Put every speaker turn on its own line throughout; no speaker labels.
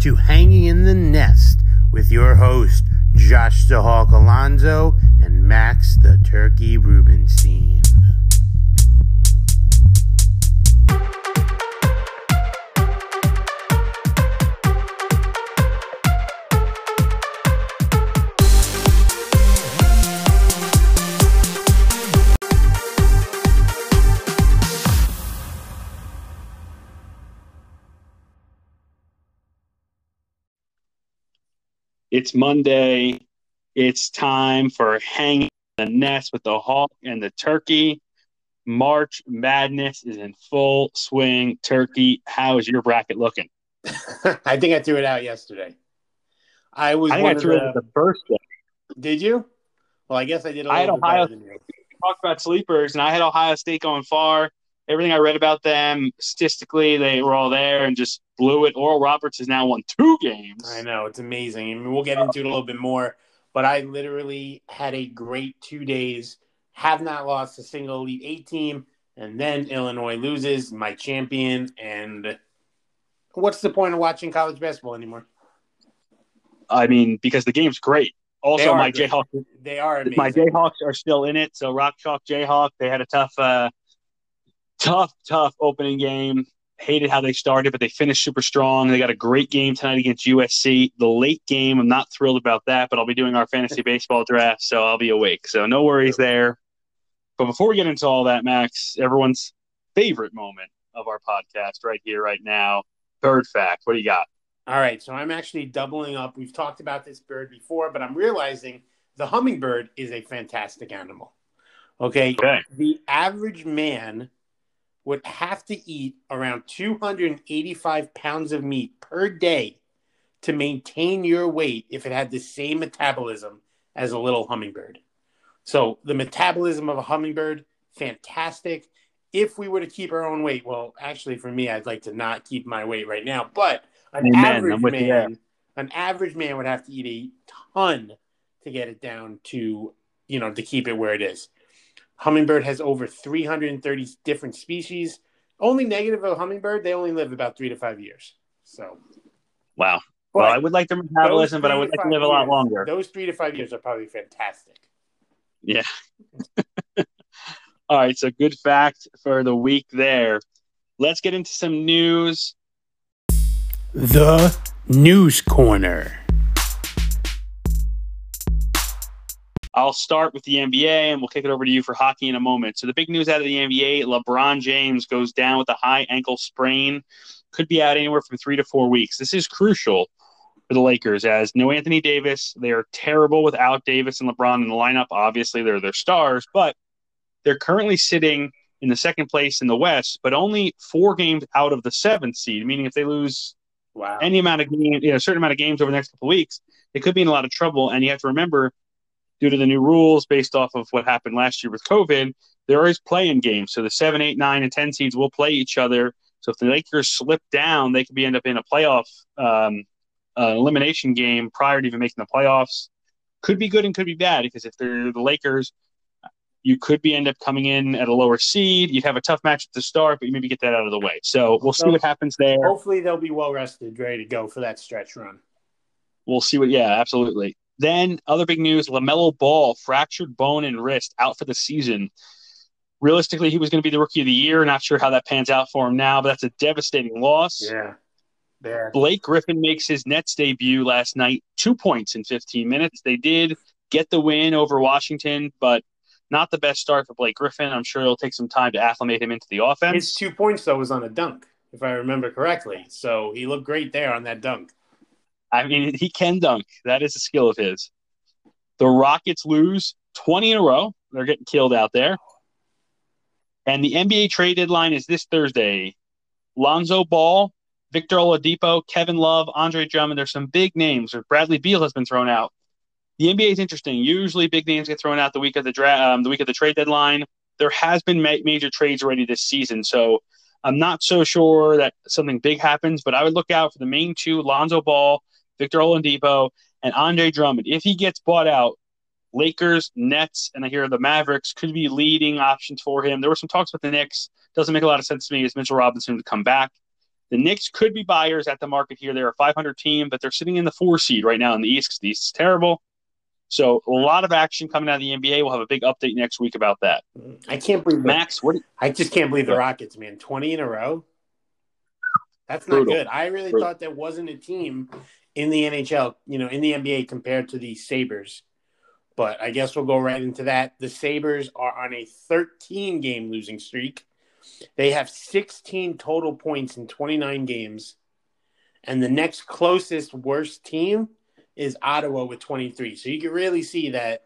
to Hanging in the Nest with your host, Josh the Hawk Alonso and Max the Turkey Rubenstein.
It's Monday. It's time for hanging the nest with the hawk and the turkey. March Madness is in full swing. Turkey, how is your bracket looking?
I think I threw it out yesterday. I was.
I I threw
of
it the first day.
Did you? Well, I guess I did. A
I had
little bit
Ohio-
better than you.
Talked about sleepers, and I had Ohio State going far. Everything I read about them, statistically, they were all there and just blew it. Oral Roberts has now won two games.
I know it's amazing. I mean, we'll get into it a little bit more, but I literally had a great two days. Have not lost a single Elite Eight team, and then Illinois loses, my champion. And what's the point of watching college basketball anymore?
I mean, because the game's great. Also, my. Jayhawks
They are amazing.
my Jayhawks are still in it. So Rock Chalk Jayhawk, they had a tough, uh, tough, tough opening game. Hated how they started, but they finished super strong. They got a great game tonight against USC. The late game, I'm not thrilled about that, but I'll be doing our fantasy baseball draft, so I'll be awake. So no worries there. But before we get into all that, Max, everyone's favorite moment of our podcast right here, right now. Bird fact. What do you got?
All right, so I'm actually doubling up. We've talked about this bird before, but I'm realizing the hummingbird is a fantastic animal. Okay.
Okay.
The average man would have to eat around 285 pounds of meat per day to maintain your weight if it had the same metabolism as a little hummingbird. So the metabolism of a hummingbird, fantastic. If we were to keep our own weight, well, actually, for me, I'd like to not keep my weight right now, but an
Amen.
average
I'm with you there.
man, an average man would have to eat a ton to get it down to, you know, to keep it where it is. Hummingbird has over 330 different species. Only negative of a hummingbird, they only live about three to five years. So,
Wow.
but
well, I would like their metabolism, but I would like to
five
live a lot longer.
Those three to five years are probably fantastic.
Yeah. All right. So, good fact for the week there. Let's get into some news.
The News Corner.
I'll start with the NBA and we'll kick it over to you for hockey in a moment. So, the big news out of the NBA LeBron James goes down with a high ankle sprain, could be out anywhere from three to four weeks. This is crucial for the Lakers as no Anthony Davis. They are terrible without Davis and LeBron in the lineup. Obviously, they're their stars, but they're currently sitting in the second place in the West, but only four games out of the seventh seed, meaning if they lose
Wow.
any amount of games, you know, a certain amount of games over the next couple of weeks, they could be in a lot of trouble. And you have to remember, due to the new rules based off of what happened last year with COVID, there is playing games. So the seven, eight, nine, and ten seeds will play each other. So if the Lakers slip down, they could be end up in a playoff um, uh, elimination game prior to even making the playoffs. Could be good and could be bad because if they're the Lakers, you could be end up coming in at a lower seed. You'd have a tough match at the start, but you maybe get that out of the way. So we'll see what happens there.
Hopefully, they'll be well rested, ready to go for that stretch run.
We'll see what. Yeah, absolutely. Then other big news: Lamelo Ball fractured bone and wrist out for the season. Realistically, he was going to be the rookie of the year. Not sure how that pans out for him now, but that's a devastating loss.
Yeah. There.
Blake Griffin makes his Nets debut last night. Two points in 15 minutes. They did get the win over Washington, but not the best start for Blake Griffin. I'm sure it'll take some time to acclimate him into the offense.
His two points, though, was on a dunk, if I remember correctly. So he looked great there on that dunk.
I mean, he can dunk. That is a skill of his. The Rockets lose 20 in a row. They're getting killed out there. And the NBA trade deadline is this Thursday. Lonzo Ball, Victor Oladipo, Kevin Love, Andre Drummond. There's some big names. Bradley Beal has been thrown out. The NBA is interesting. Usually, big names get thrown out the week of the dra- um, the week of the trade deadline. There has been ma- major trades already this season, so I'm not so sure that something big happens. But I would look out for the main two: Lonzo Ball, Victor Oladipo, and Andre Drummond. If he gets bought out, Lakers, Nets, and I hear the Mavericks could be leading options for him. There were some talks with the Knicks. Doesn't make a lot of sense to me as Mitchell Robinson would come back. The Knicks could be buyers at the market here. They're a 500 team, but they're sitting in the four seed right now in the East because the East is terrible. So a lot of action coming out of the NBA. We'll have a big update next week about that.
I can't believe
Max, what?
I just can't believe the Rockets, man. Twenty in a row. That's not
Brutal.
good. I really
Brutal.
thought that wasn't a team in the NHL, you know, in the NBA compared to the Sabres. But I guess we'll go right into that. The Sabres are on a 13 game losing streak. They have 16 total points in 29 games. And the next closest worst team is Ottawa with 23. So you can really see that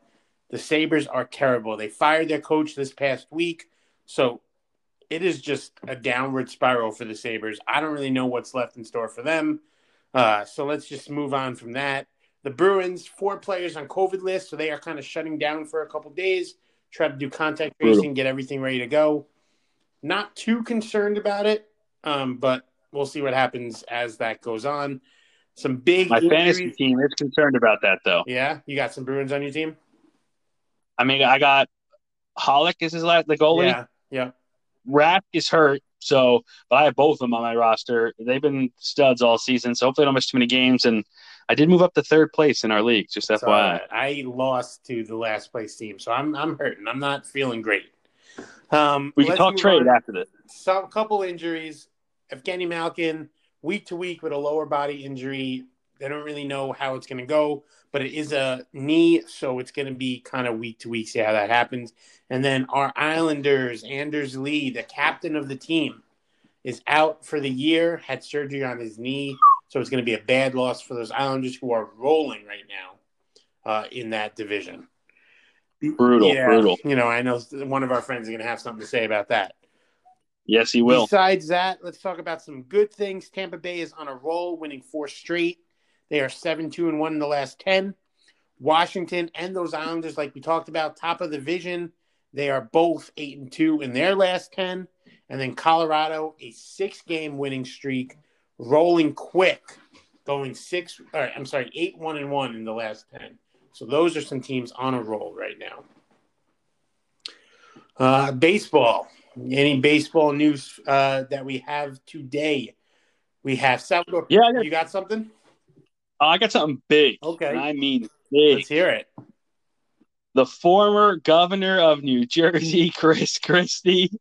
the Sabres are terrible. They fired their coach this past week. So it is just a downward spiral for the Sabres. I don't really know what's left in store for them. Uh, so let's just move on from that. The Bruins, four players on COVID list, so they are kind of shutting down for a couple days, try to do contact tracing, get everything ready to go. Not too concerned about it, um, but we'll see what happens as that goes on. Some big
My fantasy team is concerned about that, though.
Yeah, you got some Bruins on your team.
I mean, I got Halak is his last, the goalie.
Yeah, yeah.
Is hurt, so but I have both of them on my roster. They've been studs all season, so hopefully I don't miss too many games. And I did move up to third place in our league, just
So,
FYI.
uh, I lost to the last place team, so I'm I'm hurting. I'm not feeling great. Um,
we can talk trade
on.
after this.
Some couple injuries. Evgeny Malkin, week to week with a lower body injury. They don't really know how it's going to go, but it is a knee, so it's going to be kind of week to week. See how that happens. And then our Islanders, Anders Lee, the captain of the team, is out for the year. Had surgery on his knee, so it's going to be a bad loss for those Islanders who are rolling right now uh, in that division.
Brutal,
Yeah,
brutal.
You know, I know one of our friends is going to have something to say about that.
Yes, he will.
Besides that, let's talk about some good things. Tampa Bay is on a roll, winning four straight. They are seven, two, and one in the last ten. Washington and those Islanders, like we talked about, top of the division. They are both eight and two in their last ten. And then Colorado, a six-game winning streak, rolling quick, going six. Or I'm sorry, eight, one, and one in the last ten. So those are some teams on a roll right now. Uh, baseball. Any baseball news uh, that we have today? We have Salvador.
Yeah, got-
you got something?
Oh, I got something big.
Okay.
I mean big.
Let's hear it.
the former governor of New Jersey, Chris Christie,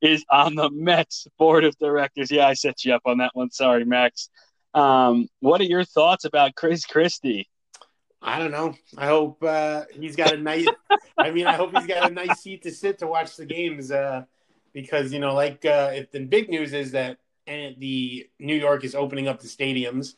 is on the Mets board of directors. Yeah, I set you up on that one. Sorry, Max. Um, what are your thoughts about Chris Christie?
I don't know. I hope uh, he's got a nice. I mean, I hope he's got a nice seat to sit to watch the games. Uh, because you know, like uh, if the big news is that and the New York is opening up the stadiums,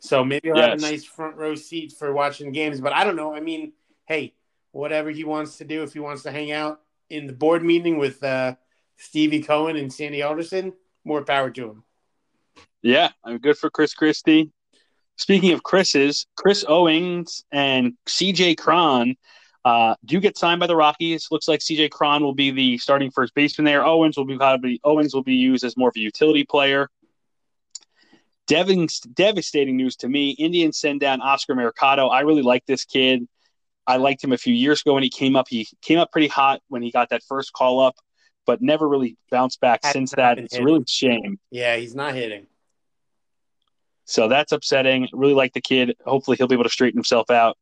so maybe he'll have a nice front row seat for watching games. But I don't know. I mean, hey, whatever he wants to do, if he wants to hang out in the board meeting with uh, Stevie Cohen and Sandy Alderson, more power to him.
Yeah, I'm good for Chris Christie. Speaking of Chris's, Chris Owings and CJ Cron uh, do get signed by the Rockies. Looks like CJ Cron will be the starting first baseman there. Owens will be probably Owens will be used as more of a utility player. Devastating news to me. Indians send down Oscar Mercado. I really like this kid. I liked him a few years ago when he came up. He came up pretty hot when he got that first call up, but never really bounced back since that. It's
hitting.
really shame.
Yeah, he's not hitting.
So that's upsetting. Really like the kid. Hopefully he'll be able to straighten himself out.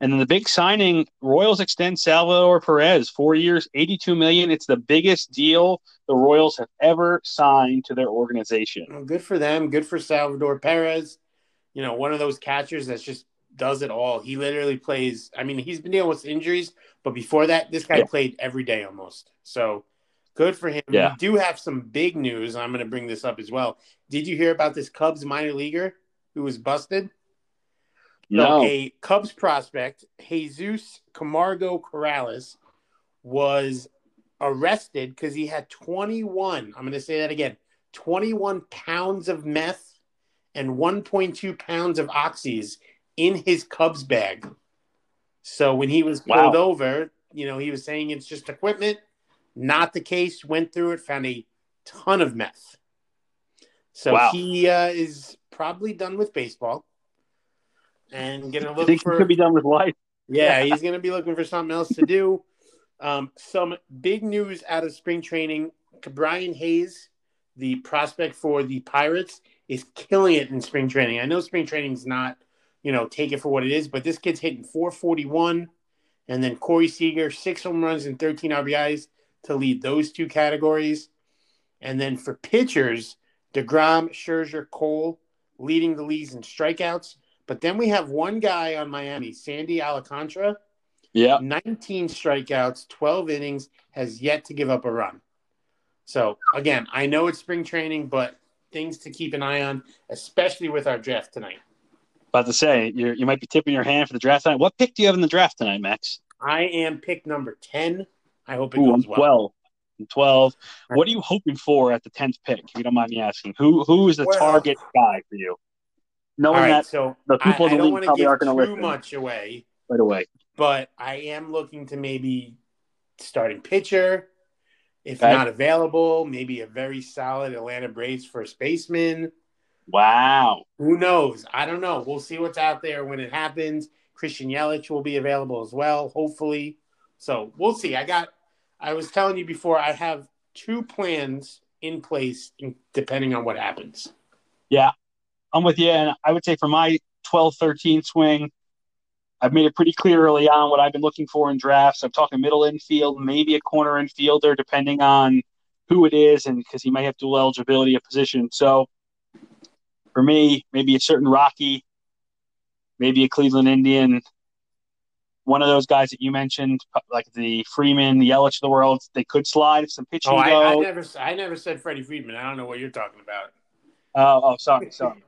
And then the big signing, Royals extend Salvador Perez, four years, eighty-two million. It's the biggest deal the Royals have ever signed to their organization.
Well, good for them. Good for Salvador Perez. You know, one of those catchers that just does it all. He literally plays. I mean, he's been dealing with injuries, but before that, this guy
Yeah.
played every day almost. So good for him.
Yeah.
We do have some big news. I'm going to bring this up as well. Did you hear about this Cubs minor leaguer who was busted? So
No,
a Cubs prospect, Jesus Camargo Corrales, was arrested because he had 21. I'm going to say that again 21 pounds of meth and 1.2 pounds of oxys in his Cubs bag. So when he was pulled
Wow.
over, you know, he was saying it's just equipment. Not the case. Went through it, found a ton of meth. So
Wow.
he uh, is probably done with baseball and gonna
I
look
think he
for
could be done with life.
yeah, he's going to be looking for something else to do. Um, some big news out of spring training: Brian Hayes the prospect for the Pirates, is killing it in spring training. I know spring training's not, you know, take it for what it is, but this kid's hitting 441. And then Corey Seager, six home runs and 13 RBIs to lead those two categories. And then for pitchers, DeGrom, Scherzer, Cole leading the leagues in strikeouts. But then we have one guy on Miami, Sandy Alcantara.
Yeah.
19 strikeouts, 12 innings, has yet to give up a run. So, again, I know it's spring training, but things to keep an eye on, especially with our draft tonight.
About to say, you you might be tipping your hand for the draft tonight. What pick do you have in the draft tonight, Max?
I am pick number 10. I hope it
Ooh,
goes well.
12. I'm 12. What are you hoping for at the 10th pick, if you don't mind me asking? Who Who is the
Well-
target guy for you? Knowing
right,
that
so
the
I,
people
I
in the
don't
league
want to
probably
give
aren't
too
going to listen
much away,
right away.
but I am looking to maybe starting pitcher. If
Okay.
not available, maybe a very solid Atlanta Braves first baseman.
Wow.
Who knows? I don't know. We'll see what's out there when it happens. Christian Yelich will be available as well, hopefully. So we'll see. I got. I was telling you before. I have two plans in place, depending on what happens.
I'm with you. And I would say for my 12 13 swing, I've made it pretty clear early on what I've been looking for in drafts. I'm talking middle infield, maybe a corner infielder, depending on who it is, and because he might have dual eligibility of position. So for me, maybe a certain Rocky, maybe a Cleveland Indian, one of those guys that you mentioned, like the Freeman, the Yelich of the world, they could slide if some pitching
Oh, I,
go.
I never. I never said Freddie Freeman. I don't know what you're talking about.
Oh, oh, sorry, sorry.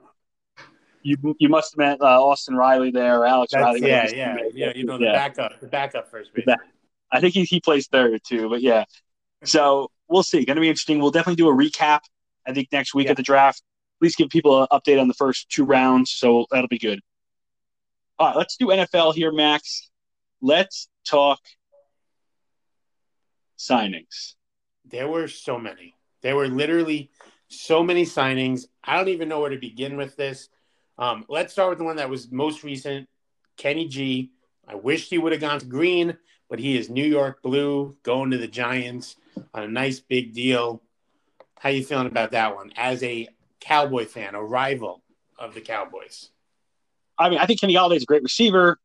You you must have meant uh, Austin Riley there, or Alex
That's,
Riley.
yeah, yeah, yeah. You know the
Yeah.
backup, the backup first base.
I think he, he plays third too, but yeah. So we'll see. Going to be interesting. We'll definitely do a recap. I think next week
Yeah.
of the draft. At least give people an update on the first two rounds, so that'll be good. All right, let's do NFL here, Max. Let's talk signings.
There were so many. There were literally so many signings. I don't even know where to begin with this. Um, let's start with the one that was most recent, Kenny G. I wish he would have gone to green, but he is New York blue, going to the Giants on a nice big deal. How you feeling about that one? As a Cowboy fan, a rival of the Cowboys.
I mean, I think Kenny Golladay is a great receiver.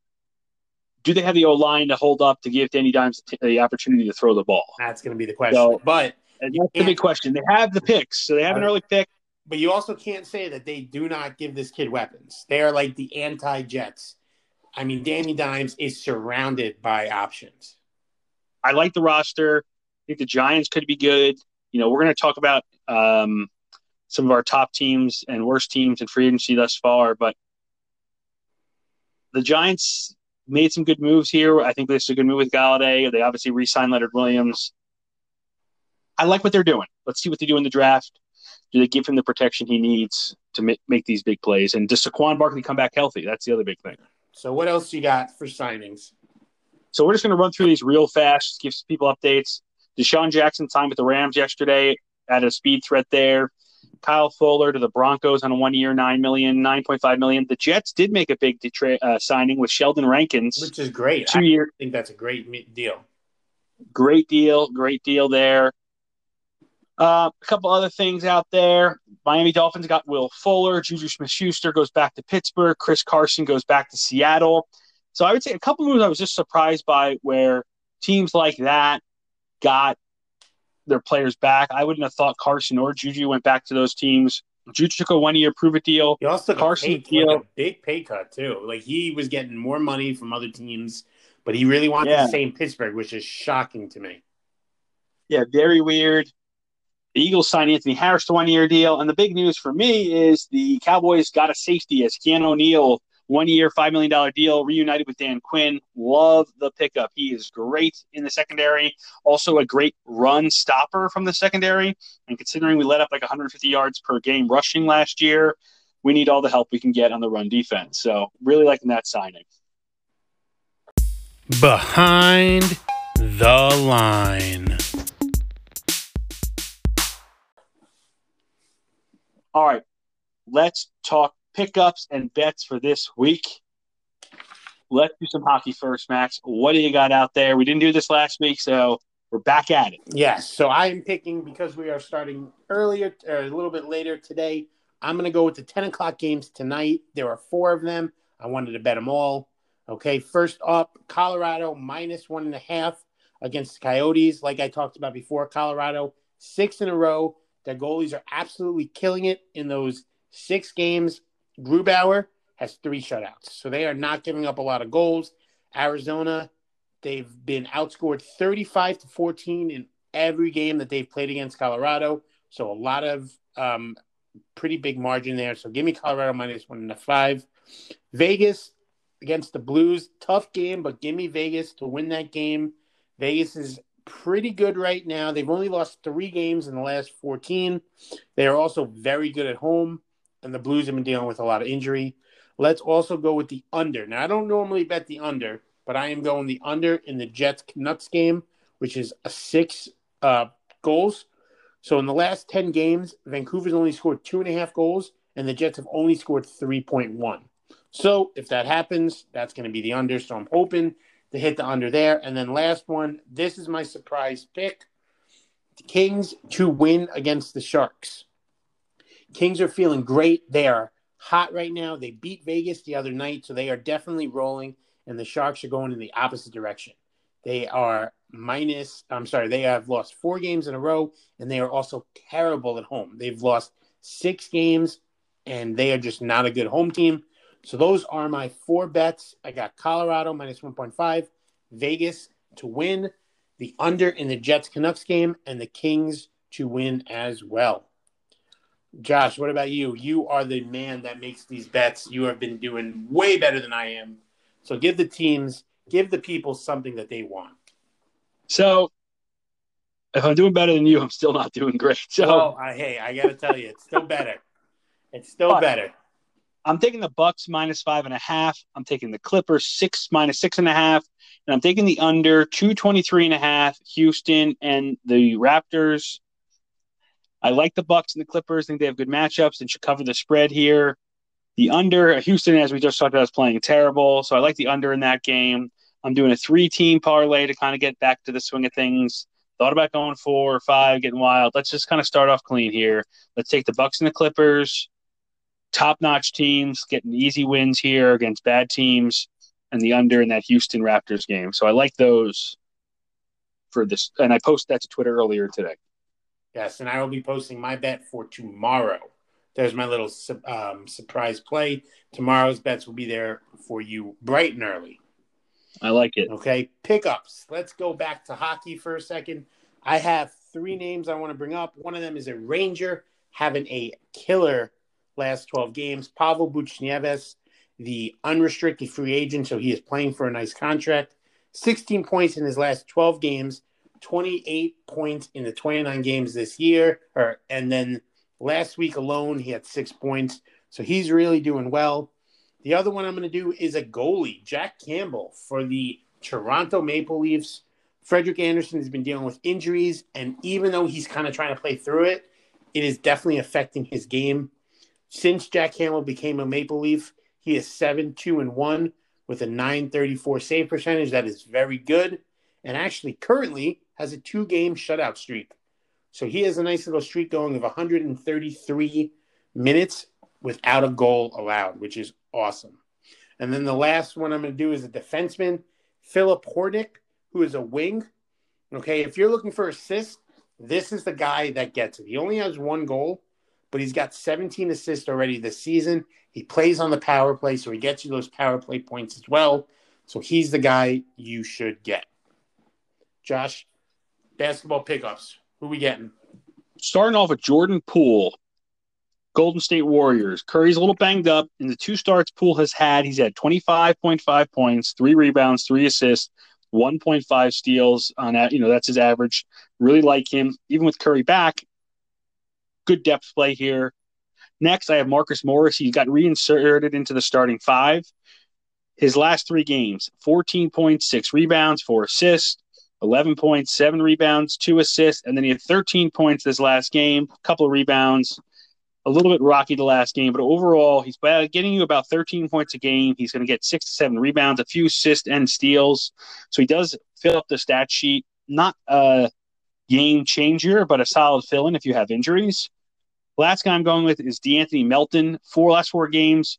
Do they have the O line to hold up to give Danny Dimes the, opportunity to throw the ball?
That's going to be the question.
So-
but
that's the big question. They have the picks, so they have an early pick.
But you also can't say that they do not give this kid weapons. They are like the anti Jets. I mean, Danny Dimes is surrounded by options.
I like the roster. I think the Giants could be good. You know, we're going to talk about um, some of our top teams and worst teams in free agency thus far, but the Giants made some good moves here. I think this is a good move with Golladay. They obviously re-signed Leonard Williams. I like what they're doing. Let's see what they do in the draft. Do they give him the protection he needs to make, make these big plays? And does Saquon Barkley come back healthy? That's the other big thing.
So, what else you got for signings?
So we're just going to run through these real fast, give some people updates. DeSean Jackson signed with the Rams yesterday, at a speed threat there. Kyle Fuller to the Broncos on a one-year, nine million, nine point five million. The Jets did make a big detra- uh, signing with Sheldon Rankins,
Which is great. I
two-year,
think that's a great deal.
great deal, great deal there. Uh, a couple other things out there. Miami Dolphins got Will Fuller. Juju Smith-Schuster goes back to Pittsburgh. Chris Carson goes back to Seattle. So I would say a couple moves I was just surprised by where teams like that got their players back. I wouldn't have thought Carson or Juju went back to those teams. Juju took a one-year prove-it deal.
He also took
Carson
a, pay,
deal.
like a big pay cut too. Like he was getting more money from other teams, but he really wanted
Yeah.
to stay in Pittsburgh, which is shocking to me.
Yeah, very weird. The Eagles signed Anthony Harris to one year deal. And the big news for me is the Cowboys got a safety as Keanu O'Neal, one year, $5 million deal, reunited with Dan Quinn. Love the pickup. He is great in the secondary. Also, a great run stopper from the secondary. And considering we let up like 150 yards per game rushing last year, we need all the help we can get on the run defense. So, really liking that signing.
Behind the line.
All right, let's talk pickups and bets for this week. Let's do some hockey first, Max. What do you got out there? We didn't do this last week, so We're back at it.
Yes. So I am picking because we are starting earlier or a little bit later today. I'm going to go with the 10 o'clock games tonight. There are four of them. I wanted to bet them all. Okay. First up, Colorado minus one and a half against the Coyotes. Like I talked about before, Colorado six in a row. Their goalies are absolutely killing it in those six games. Grubauer has three shutouts. So they are not giving up a lot of goals. Arizona, they've been outscored 35 to 14 in every game that they've played against Colorado. So a lot of um, pretty big margin there. So give me Colorado minus one and a five. Vegas against the Blues, tough game, but give me Vegas to win that game. Vegas is pretty good right now. They've only lost three games in the last 14. They are also very good at home, and the Blues have been dealing with a lot of injury. Let's also go with the under. Now, I don't normally bet the under, but I am going the under in the Jets Canucks game, which is a six uh, goals. So in the last 10 games, Vancouver's only scored two and a half goals, and the Jets have only scored 3.1. So if that happens, that's going to be the under. So I'm hoping to hit the under there. And then last one, this is my surprise pick. The Kings to win against the Sharks. Kings are feeling great. They are hot right now. They beat Vegas the other night, so they are definitely rolling, and the Sharks are going in the opposite direction. They are minus, I'm sorry, they have lost four games in a row, and they are also terrible at home. They've lost six games, and they are just not a good home team. So those are my four bets. I got Colorado minus 1.5, Vegas to win, the under in the Jets Canucks game, and the Kings to win as well. Josh, what about you? You are the man that makes these bets. You have been doing way better than I am. So give the teams, give the people something that they want.
So if I'm doing better than you, I'm still not doing great. So
well, I, hey, I got to tell you, it's still better. It's still but, better.
I'm taking the Bucks minus five and a half. I'm taking the Clippers six minus six and a half, and I'm taking the under 223 and a half. Houston and the Raptors. I like the Bucks and the Clippers. I think they have good matchups and should cover the spread here. The under Houston, as we just talked about, is playing terrible, so I like the under in that game. I'm doing a three-team parlay to kind of get back to the swing of things. Thought about going four or five, getting wild. Let's just kind of start off clean here. Let's take the Bucks and the Clippers top notch teams getting easy wins here against bad teams and the under in that Houston Raptors game. So I like those for this. And I posted that to Twitter earlier today.
Yes, and I will be posting my bet for tomorrow. There's my little um, surprise play. Tomorrow's bets will be there for you bright and early.
I like it.
Okay, pickups. Let's go back to hockey for a second. I have three names I want to bring up. One of them is a Ranger having a killer last 12 games. Pavel Buchnevich, the unrestricted free agent, so he is playing for a nice contract. 16 points in his last 12 games, 28 points in the 29 games this year, or and then last week alone he had 6 points. So he's really doing well. The other one I'm going to do is a goalie, Jack Campbell for the Toronto Maple Leafs. Frederik Andersen has been dealing with injuries, and even though he's kind of trying to play through it, it is definitely affecting his game. Since Jack Campbell became a Maple Leaf, he is 7 2 and 1 with a 934 save percentage. That is very good. And actually, currently has a two game shutout streak. So he has a nice little streak going of 133 minutes without a goal allowed, which is awesome. And then the last one I'm going to do is a defenseman, Filip Hronek, who is a wing. Okay, if you're looking for assists, this is the guy that gets it. He only has one goal, but he's got 17 assists already this season. He plays on the power play, so he gets you those power play points as well. So he's the guy you should get. Josh, basketball pickups. Who we getting?
Starting off with Jordan Poole, Golden State Warriors. Curry's a little banged up. In the two starts Poole has had, he's had 25.5 points, three rebounds, three assists, 1.5 steals on that. You know, that's his average. Really like him. Even with Curry back, good depth play here. Next, I have Marcus Morris. He's got reinserted into the starting five. His last three games 14 points, six rebounds, four assists, 11 points, seven rebounds, two assists, and then he had 13 points this last game, a couple of rebounds. A little bit rocky the last game, but overall, he's getting you about 13 points a game. He's going to get six to seven rebounds, a few assists and steals. So he does fill up the stat sheet not a game changer, but a solid fill in if you have injuries. Last guy I'm going with is De'Anthony Melton. Four last four games,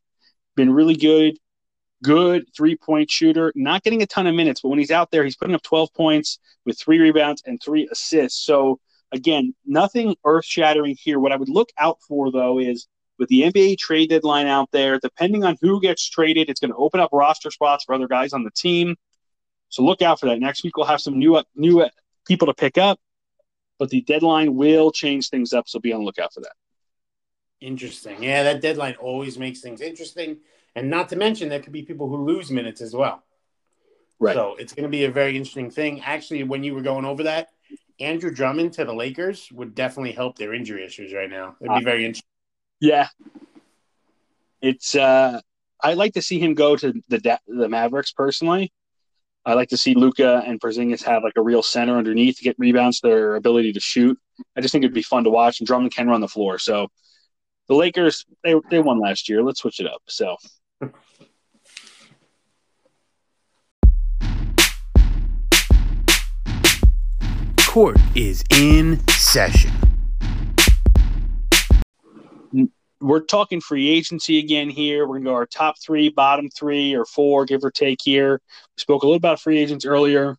been really good. Good three point shooter. Not getting a ton of minutes, but when he's out there, he's putting up 12 points with three rebounds and three assists. So, again, nothing earth shattering here. What I would look out for, though, is with the NBA trade deadline out there, depending on who gets traded, it's going to open up roster spots for other guys on the team. So look out for that. Next week we'll have some new new people to pick up, but the deadline will change things up. So be on the lookout for that.
Interesting. Yeah, that deadline always makes things interesting, and not to mention there could be people who lose minutes as well. Right. So it's going to be a very interesting thing. Actually, when you were going over that, Andrew Drummond to the Lakers would definitely help their injury issues right now. It'd be uh, very interesting.
Yeah, it's. uh I like to see him go to the the Mavericks personally. I like to see Luka and Porzingis have like a real center underneath to get rebounds, their ability to shoot. I just think it'd be fun to watch, and Drummond can run the floor. So the Lakers, they they won last year. Let's switch it up. So.
Court is in session
we're talking free agency again here. We're to go our top three, bottom three, or four, give or take here. We spoke a little about free agents earlier.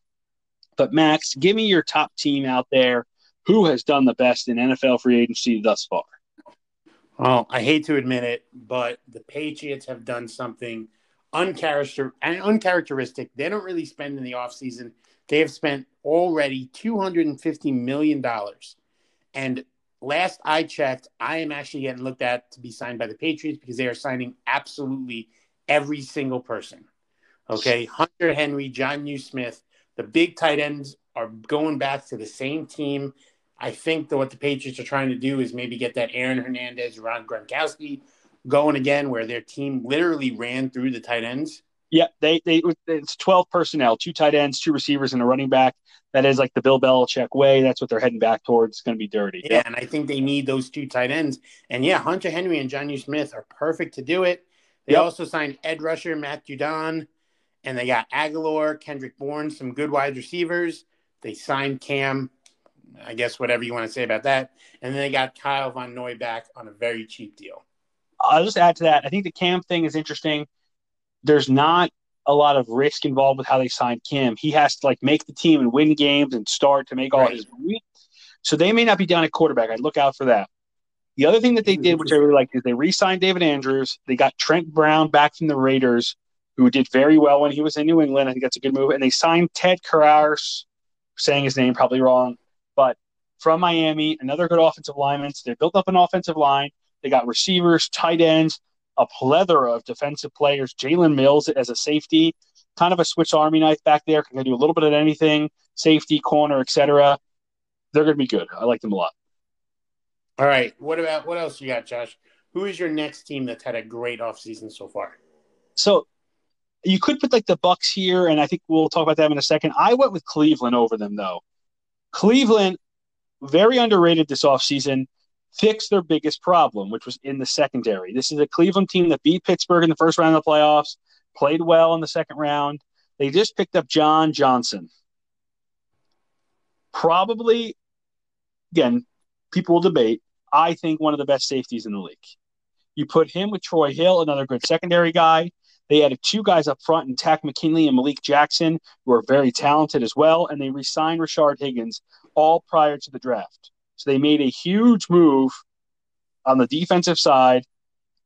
But, Max, give me your top team out there. Who has done the best in NFL free agency thus far?
Well, I hate to admit it, but the Patriots have done something uncharacter- uncharacteristic. They don't really spend in the offseason. They have spent already $250 million. And last I checked, I am actually getting looked at to be signed by the Patriots because they are signing absolutely every single person. Okay. Hunter Henry, Jonnu Smith, the big tight ends are going back to the same team. I think that what the Patriots are trying to do is maybe get that Aaron Hernandez, Ron Gronkowski going again, where their team literally ran through the tight ends.
Yeah, they they it's twelve personnel, two tight ends, two receivers, and a running back. That is like the Bill Belichick way. That's what they're heading back towards. It's going to be dirty.
Yeah, and I think they need those two tight ends. And yeah, Hunter Henry and Jonnu Smith are perfect to do it. They yep. also signed edge rusher, Matt Judon, and they got Agholor, Kendrick Bourne, some good wide receivers. They signed Cam, I guess whatever you want to say about that. And then they got Kyle Van Noy back on a very cheap deal.
I'll just add to that. I think the Cam thing is interesting there's not a lot of risk involved with how they signed Cam. He has to like make the team and win games and start to make all right. his money. So they may not be down at quarterback. I'd look out for that. The other thing that they did, which I really liked, is they re-signed David Andrews. They got Trent Brown back from the Raiders, who did very well when he was in New England. I think that's a good move. And they signed Ted Karras, saying his name probably wrong, but from Miami, another good offensive lineman. So they built up an offensive line. They got receivers, tight ends a plethora of defensive players. Jalen Mills as a safety, kind of a Swiss Army knife back there, can do a little bit of anything, safety, corner, etc. They're going to be good. I like them a lot.
All right. What about what else you got, Josh? Who is your next team that's had a great offseason so far?
So you could put like the Bucks here, and I think we'll talk about them in a second. I went with Cleveland over them though. Cleveland, very underrated this offseason fix their biggest problem, which was in the secondary. This is a Cleveland team that beat Pittsburgh in the first round of the playoffs, played well in the second round. They just picked up John Johnson. Probably, again, people will debate. I think one of the best safeties in the league. You put him with Troy Hill, another good secondary guy. They added two guys up front in Takk McKinley and Malik Jackson, who are very talented as well, and they re signed Rashard Higgins all prior to the draft. So they made a huge move on the defensive side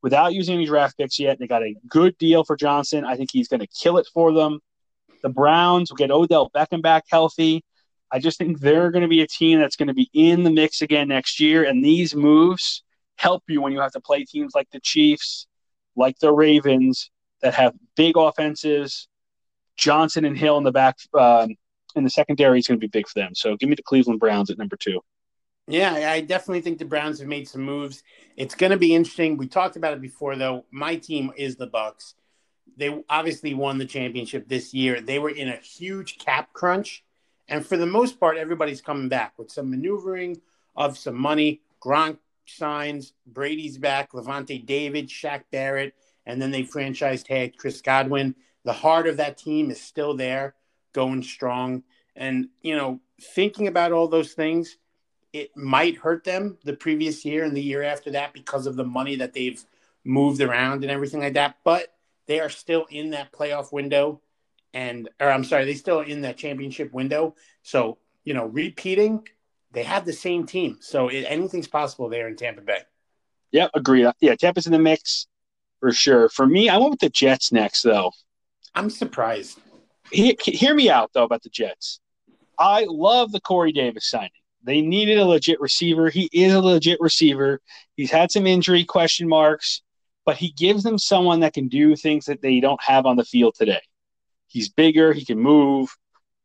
without using any draft picks yet. They got a good deal for Johnson. I think he's going to kill it for them. The Browns will get Odell Beckham back healthy. I just think they're going to be a team that's going to be in the mix again next year. And these moves help you when you have to play teams like the Chiefs, like the Ravens, that have big offenses. Johnson and Hill in the back um, in the secondary is going to be big for them. So give me the Cleveland Browns at number two.
Yeah, I definitely think the Browns have made some moves. It's going to be interesting. We talked about it before, though. My team is the Bucks. They obviously won the championship this year. They were in a huge cap crunch, and for the most part, everybody's coming back with some maneuvering of some money. Gronk signs, Brady's back, Lavonte David, Shaq Barrett, and then they franchised tag Chris Godwin. The heart of that team is still there, going strong. And, you know, thinking about all those things, it might hurt them the previous year and the year after that because of the money that they've moved around and everything like that. But they are still in that playoff window, and or I'm sorry, they still in that championship window. So you know, repeating, they have the same team, so it, anything's possible there in Tampa Bay.
Yep, agreed. Uh, yeah, Tampa's in the mix for sure. For me, I went with the Jets next, though.
I'm surprised.
He, hear me out though about the Jets. I love the Corey Davis signing. They needed a legit receiver. He is a legit receiver. He's had some injury question marks, but he gives them someone that can do things that they don't have on the field today. He's bigger, he can move,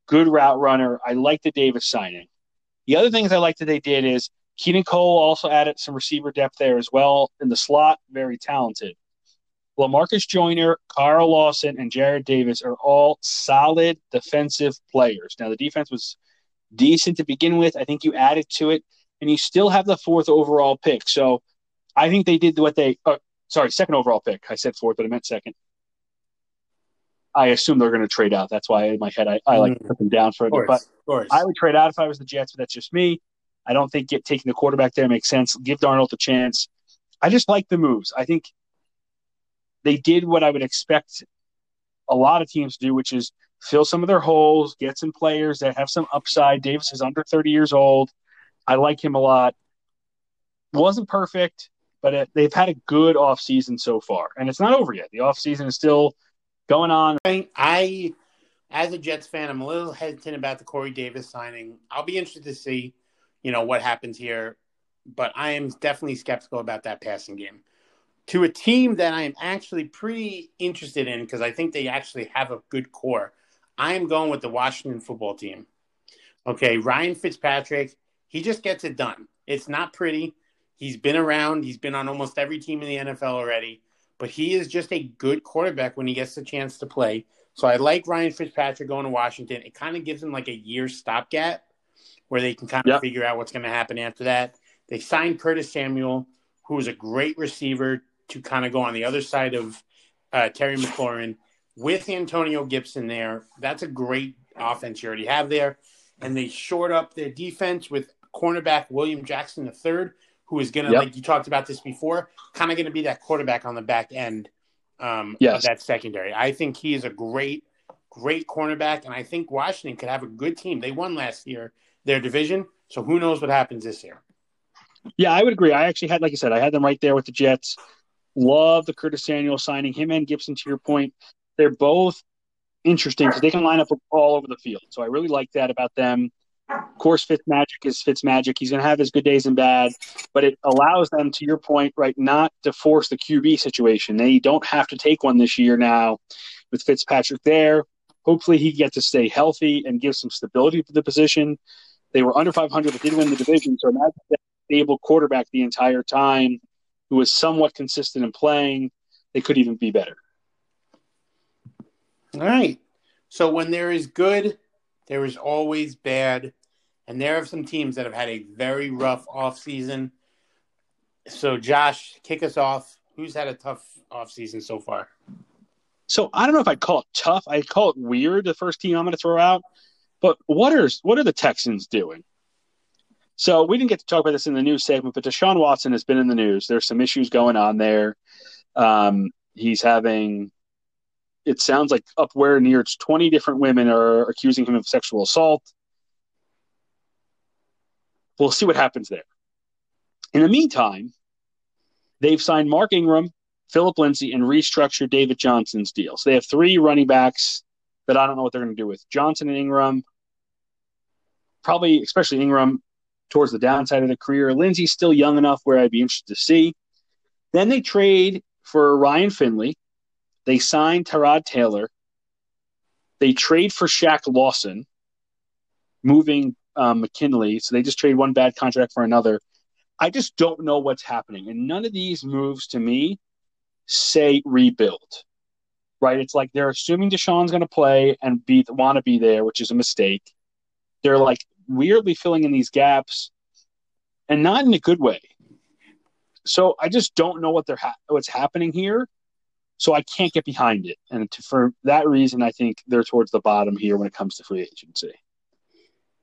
good route runner. I like the Davis signing. The other things I like that they did is Keelan Cole also added some receiver depth there as well in the slot, very talented. Lamarcus Joyner, Carl Lawson, and Jarrad Davis are all solid defensive players. Now, the defense was decent to begin with. I think you added to it, and you still have the fourth overall pick. So I think they did what they, uh, sorry, second overall pick. I said fourth, but I meant second. I assume they're going to trade out. That's why in my head I, I like mm. put them down for Course, but I would trade out if I was the Jets, but that's just me. I don't think get, taking the quarterback there makes sense. Give Darnold a chance. I just like the moves. I think they did what I would expect a lot of teams do, which is fill some of their holes, get some players that have some upside. Davis is under 30 years old. I like him a lot. Wasn't perfect, but it, they've had a good offseason so far. And it's not over yet. The offseason is still going on.
I, as a Jets fan, I'm a little hesitant about the Corey Davis signing. I'll be interested to see, you know, what happens here. But I am definitely skeptical about that passing game to a team that I am actually pretty interested in because I think they actually have a good core. I am going with the Washington football team. Okay, Ryan Fitzpatrick, he just gets it done. It's not pretty. He's been around, he's been on almost every team in the NFL already, but he is just a good quarterback when he gets the chance to play. So I like Ryan Fitzpatrick going to Washington. It kind of gives him like a year stopgap where they can kind of yep. figure out what's going to happen after that. They signed Curtis Samuel, who is a great receiver, to kind of go on the other side of uh, Terry McLaurin with Antonio Gibson there. That's a great offense you already have there. And they short up their defense with cornerback William Jackson III, who is going to, yep. like you talked about this before, kind of going to be that quarterback on the back end um, yes. of that secondary. I think he is a great, great cornerback. And I think Washington could have a good team. They won last year, their division. So who knows what happens this year?
Yeah, I would agree. I actually had, like I said, I had them right there with the Jets. Love the Curtis Samuel signing. Him and Gibson, to your point, they're both interesting because they can line up all over the field. So I really like that about them. Of course, Fitz Magic is Fitz Magic. He's going to have his good days and bad, but it allows them, to your point, right, not to force the QB situation. They don't have to take one this year now with Fitzpatrick there. Hopefully, he gets to stay healthy and give some stability to the position. They were under 500, but did win the division. So imagine that stable quarterback the entire time who is somewhat consistent in playing, they could even be better.
All right. So when there is good, there is always bad. And there are some teams that have had a very rough offseason. So, Josh, kick us off. Who's had a tough offseason so far?
So, I don't know if I'd call it tough. I'd call it weird, the first team I'm going to throw out. But what are, what are the Texans doing? So we didn't get to talk about this in the news segment, but Deshaun Watson has been in the news. There's some issues going on there. Um, he's having, it sounds like up where near 20 different women are accusing him of sexual assault. We'll see what happens there. In the meantime, they've signed Mark Ingram, Philip Lindsay, and restructured David Johnson's deal. So they have three running backs that I don't know what they're going to do with Johnson and Ingram. Probably, especially Ingram, towards the downside of the career. Lindsay's still young enough where I'd be interested to see. Then they trade for Ryan Finley. They sign Tyrod Taylor. They trade for Shaq Lawson, moving um, McKinley. So they just trade one bad contract for another. I just don't know what's happening. And none of these moves to me say rebuild, right? It's like they're assuming Deshaun's going to play and be want to be there, which is a mistake. They're like weirdly filling in these gaps, and not in a good way. So I just don't know what they're ha- what's happening here. So I can't get behind it, and to, for that reason, I think they're towards the bottom here when it comes to free agency.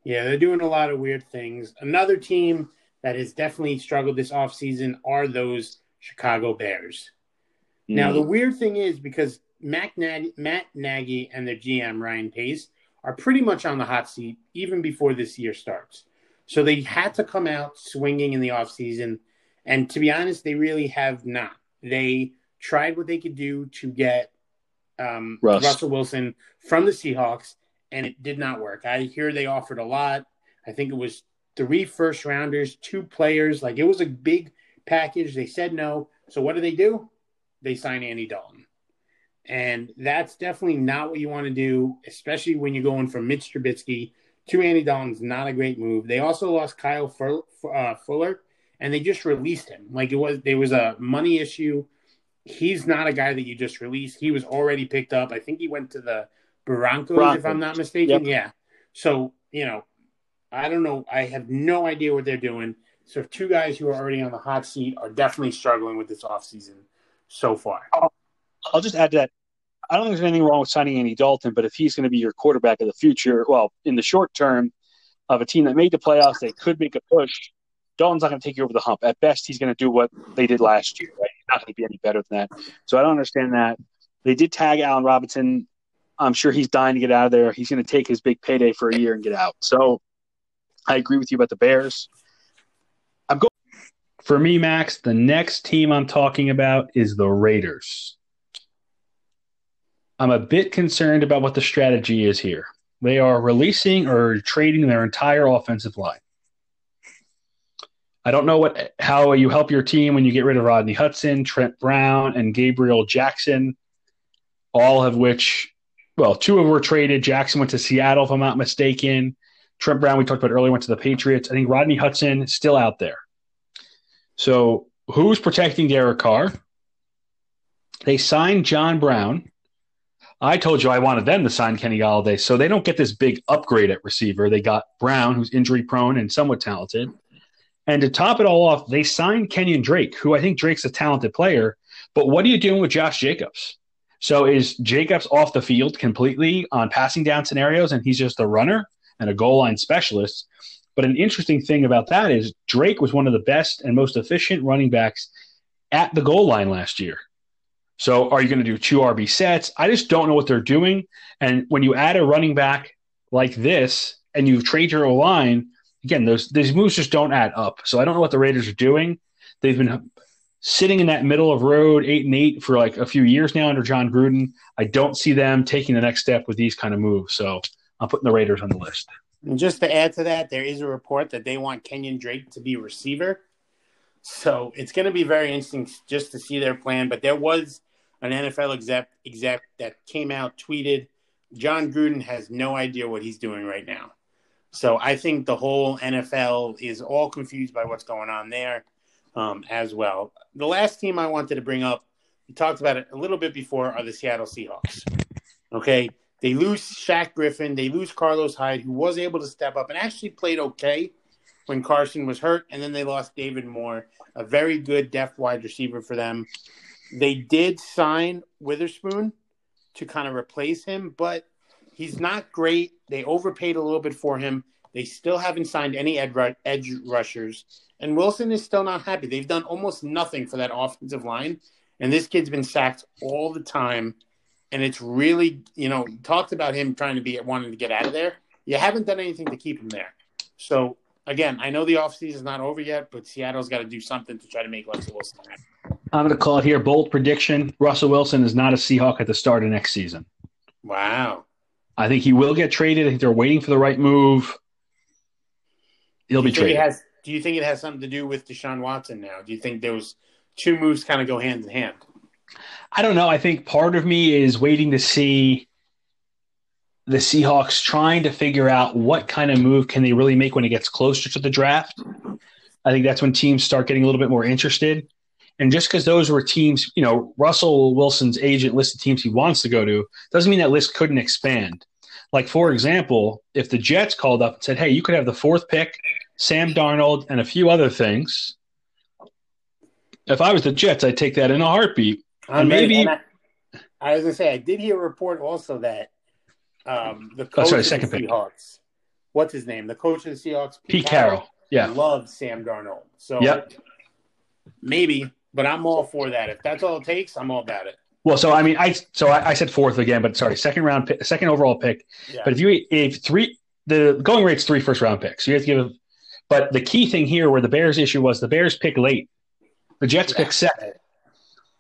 Yeah, they're doing a lot of weird things. Another team that has definitely struggled this offseason are those Chicago Bears. Mm. Now, the weird thing is because Matt Nagy, Matt Nagy and their GM, Ryan Pace, are pretty much on the hot seat even before this year starts. So they had to come out swinging in the offseason. And to be honest, they really have not. They tried what they could do to get um, Russell Wilson from the Seahawks, and it did not work. I hear they offered a lot. I think it was three first rounders, two players. Like it was a big package. They said no. So what do they do? They sign Andy Dalton. And that's definitely not what you want to do, especially when you're going from Mitch Trubisky to Andy Dalton's not a great move. They also lost Kyle uh, Fuller, and they just released him. Like it was, there was a money issue. He's not a guy that you just release. He was already picked up. I think he went to the Broncos, Broncos. if I'm not mistaken. Yep. Yeah. So you know, I don't know. I have no idea what they're doing. So two guys who are already on the hot seat are definitely struggling with this offseason so far.
Oh, I'll just add to that. I don't think there's anything wrong with signing Andy Dalton, but if he's going to be your quarterback of the future, well, in the short term of a team that made the playoffs, they could make a push. Dalton's not going to take you over the hump. At best, he's going to do what they did last year. Right? Not to be any better than that. So I don't understand that. They did tag Allen Robinson. I'm sure he's dying to get out of there. He's going to take his big payday for a year and get out. So I agree with you about the Bears. I'm going.
For me, Max, the next team I'm talking about is the Raiders. I'm a bit concerned about what the strategy is here. They are releasing or trading their entire offensive line. I don't know what how you help your team when you get rid of Rodney Hudson, Trent Brown, and Gabriel Jackson, all of which, well, two of them were traded. Jackson went to Seattle, if I'm not mistaken. Trent Brown, we talked about earlier, went to the Patriots. I think Rodney Hudson still out there. So who's protecting Derek Carr? They signed John Brown, I told you I wanted them to sign Kenny Golladay, so they don't get this big upgrade at receiver. They got Brown, who's injury prone and somewhat talented. And to top it all off, they signed Kenyon Drake, who I think Drake's a talented player. But what are you doing with Josh Jacobs? So is Jacobs off the field completely on passing down scenarios and he's just a runner and a goal line specialist? But an interesting thing about that is Drake was one of the best and most efficient running backs at the goal line last year. So are you going to do two RB sets? I just don't know what they're doing. And when you add a running back like this and you trade your line, again, those these moves just don't add up. So I don't know what the Raiders are doing. They've been sitting in that middle of road eight and eight for like a few years now under Jon Gruden. I don't see them taking the next step with these kind of moves. So I'm putting the Raiders on the list.
And just to add to that, there is a report that they want Kenyon Drake to be receiver. So it's going to be very interesting just to see their plan. But there was an NFL exec, exec that came out, tweeted, Jon Gruden has no idea what he's doing right now. So I think the whole NFL is all confused by what's going on there um, as well. The last team I wanted to bring up, we talked about it a little bit before, are the Seattle Seahawks. Okay. They lose Shaq Griffin. They lose Carlos Hyde, who was able to step up and actually played okay when Carson was hurt. And then they lost David Moore, a very good depth wide receiver for them. They did sign Witherspoon to kind of replace him, but he's not great. They overpaid a little bit for him. They still haven't signed any edge rushers. And Wilson is still not happy. They've done almost nothing for that offensive line. And this kid's been sacked all the time. And it's really, you know, talked about him trying to be wanting to get out of there. You haven't done anything to keep him there. So again, I know the offseason is not over yet, but Seattle's got to do something to try to make Russell Wilson happy.
I'm going to call it here. Bold prediction: Russell Wilson is not a Seahawk at the start of next season.
Wow.
I think he will get traded. I think they're waiting for the right move. He'll be traded.
Has, do you think it has something to do with Deshaun Watson now? Do you think those two moves kind of go hand in hand?
I don't know. I think part of me is waiting to see the Seahawks trying to figure out what kind of move can they really make when it gets closer to the draft. I think that's when teams start getting a little bit more interested. And just because those were teams, you know, Russell Wilson's agent listed teams he wants to go to, doesn't mean that list couldn't expand. Like, for example, if the Jets called up and said, hey, you could have the fourth pick, Sam Darnold, and a few other things. If I was the Jets, I'd take that in a heartbeat. and maybe.
I, was going to say, I did hear a report also that um, the
coach oh, sorry, second pick. Seahawks
what's his name, the coach of the Seahawks,
Pete Carroll. Yeah.
loves Sam Darnold. So
Yep.
maybe, but I'm all for that. If that's all it takes, I'm all about it.
Well, so I mean, I so I, I said fourth again, but sorry, second round, pick, second overall pick.
Yeah.
But if you if three, the going rate's three first round picks. You have to give. But the key thing here, where the Bears issue was, the Bears pick late, the Jets pick second.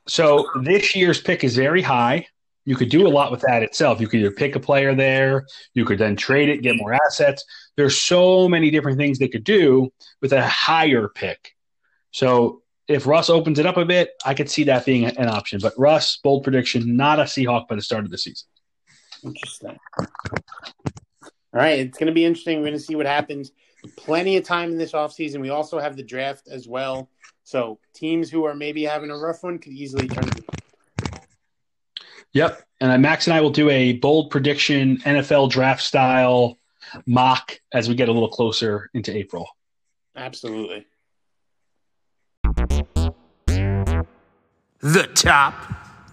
So this year's pick is very high. You could do a lot with that itself. You could either pick a player there, you could then trade it, get more assets. There's so many different things they could do with a higher pick. So if Russ opens it up a bit, I could see that being an option. But Russ, bold prediction, not a Seahawk by the start of the season.
Interesting. All right, it's going to be interesting. We're going to see what happens. Plenty of time in this offseason. We also have the draft as well. So teams who are maybe having a rough one could easily turn.
Yep. And Max and I will do a bold prediction NFL draft style mock as we get a little closer into April.
Absolutely.
The top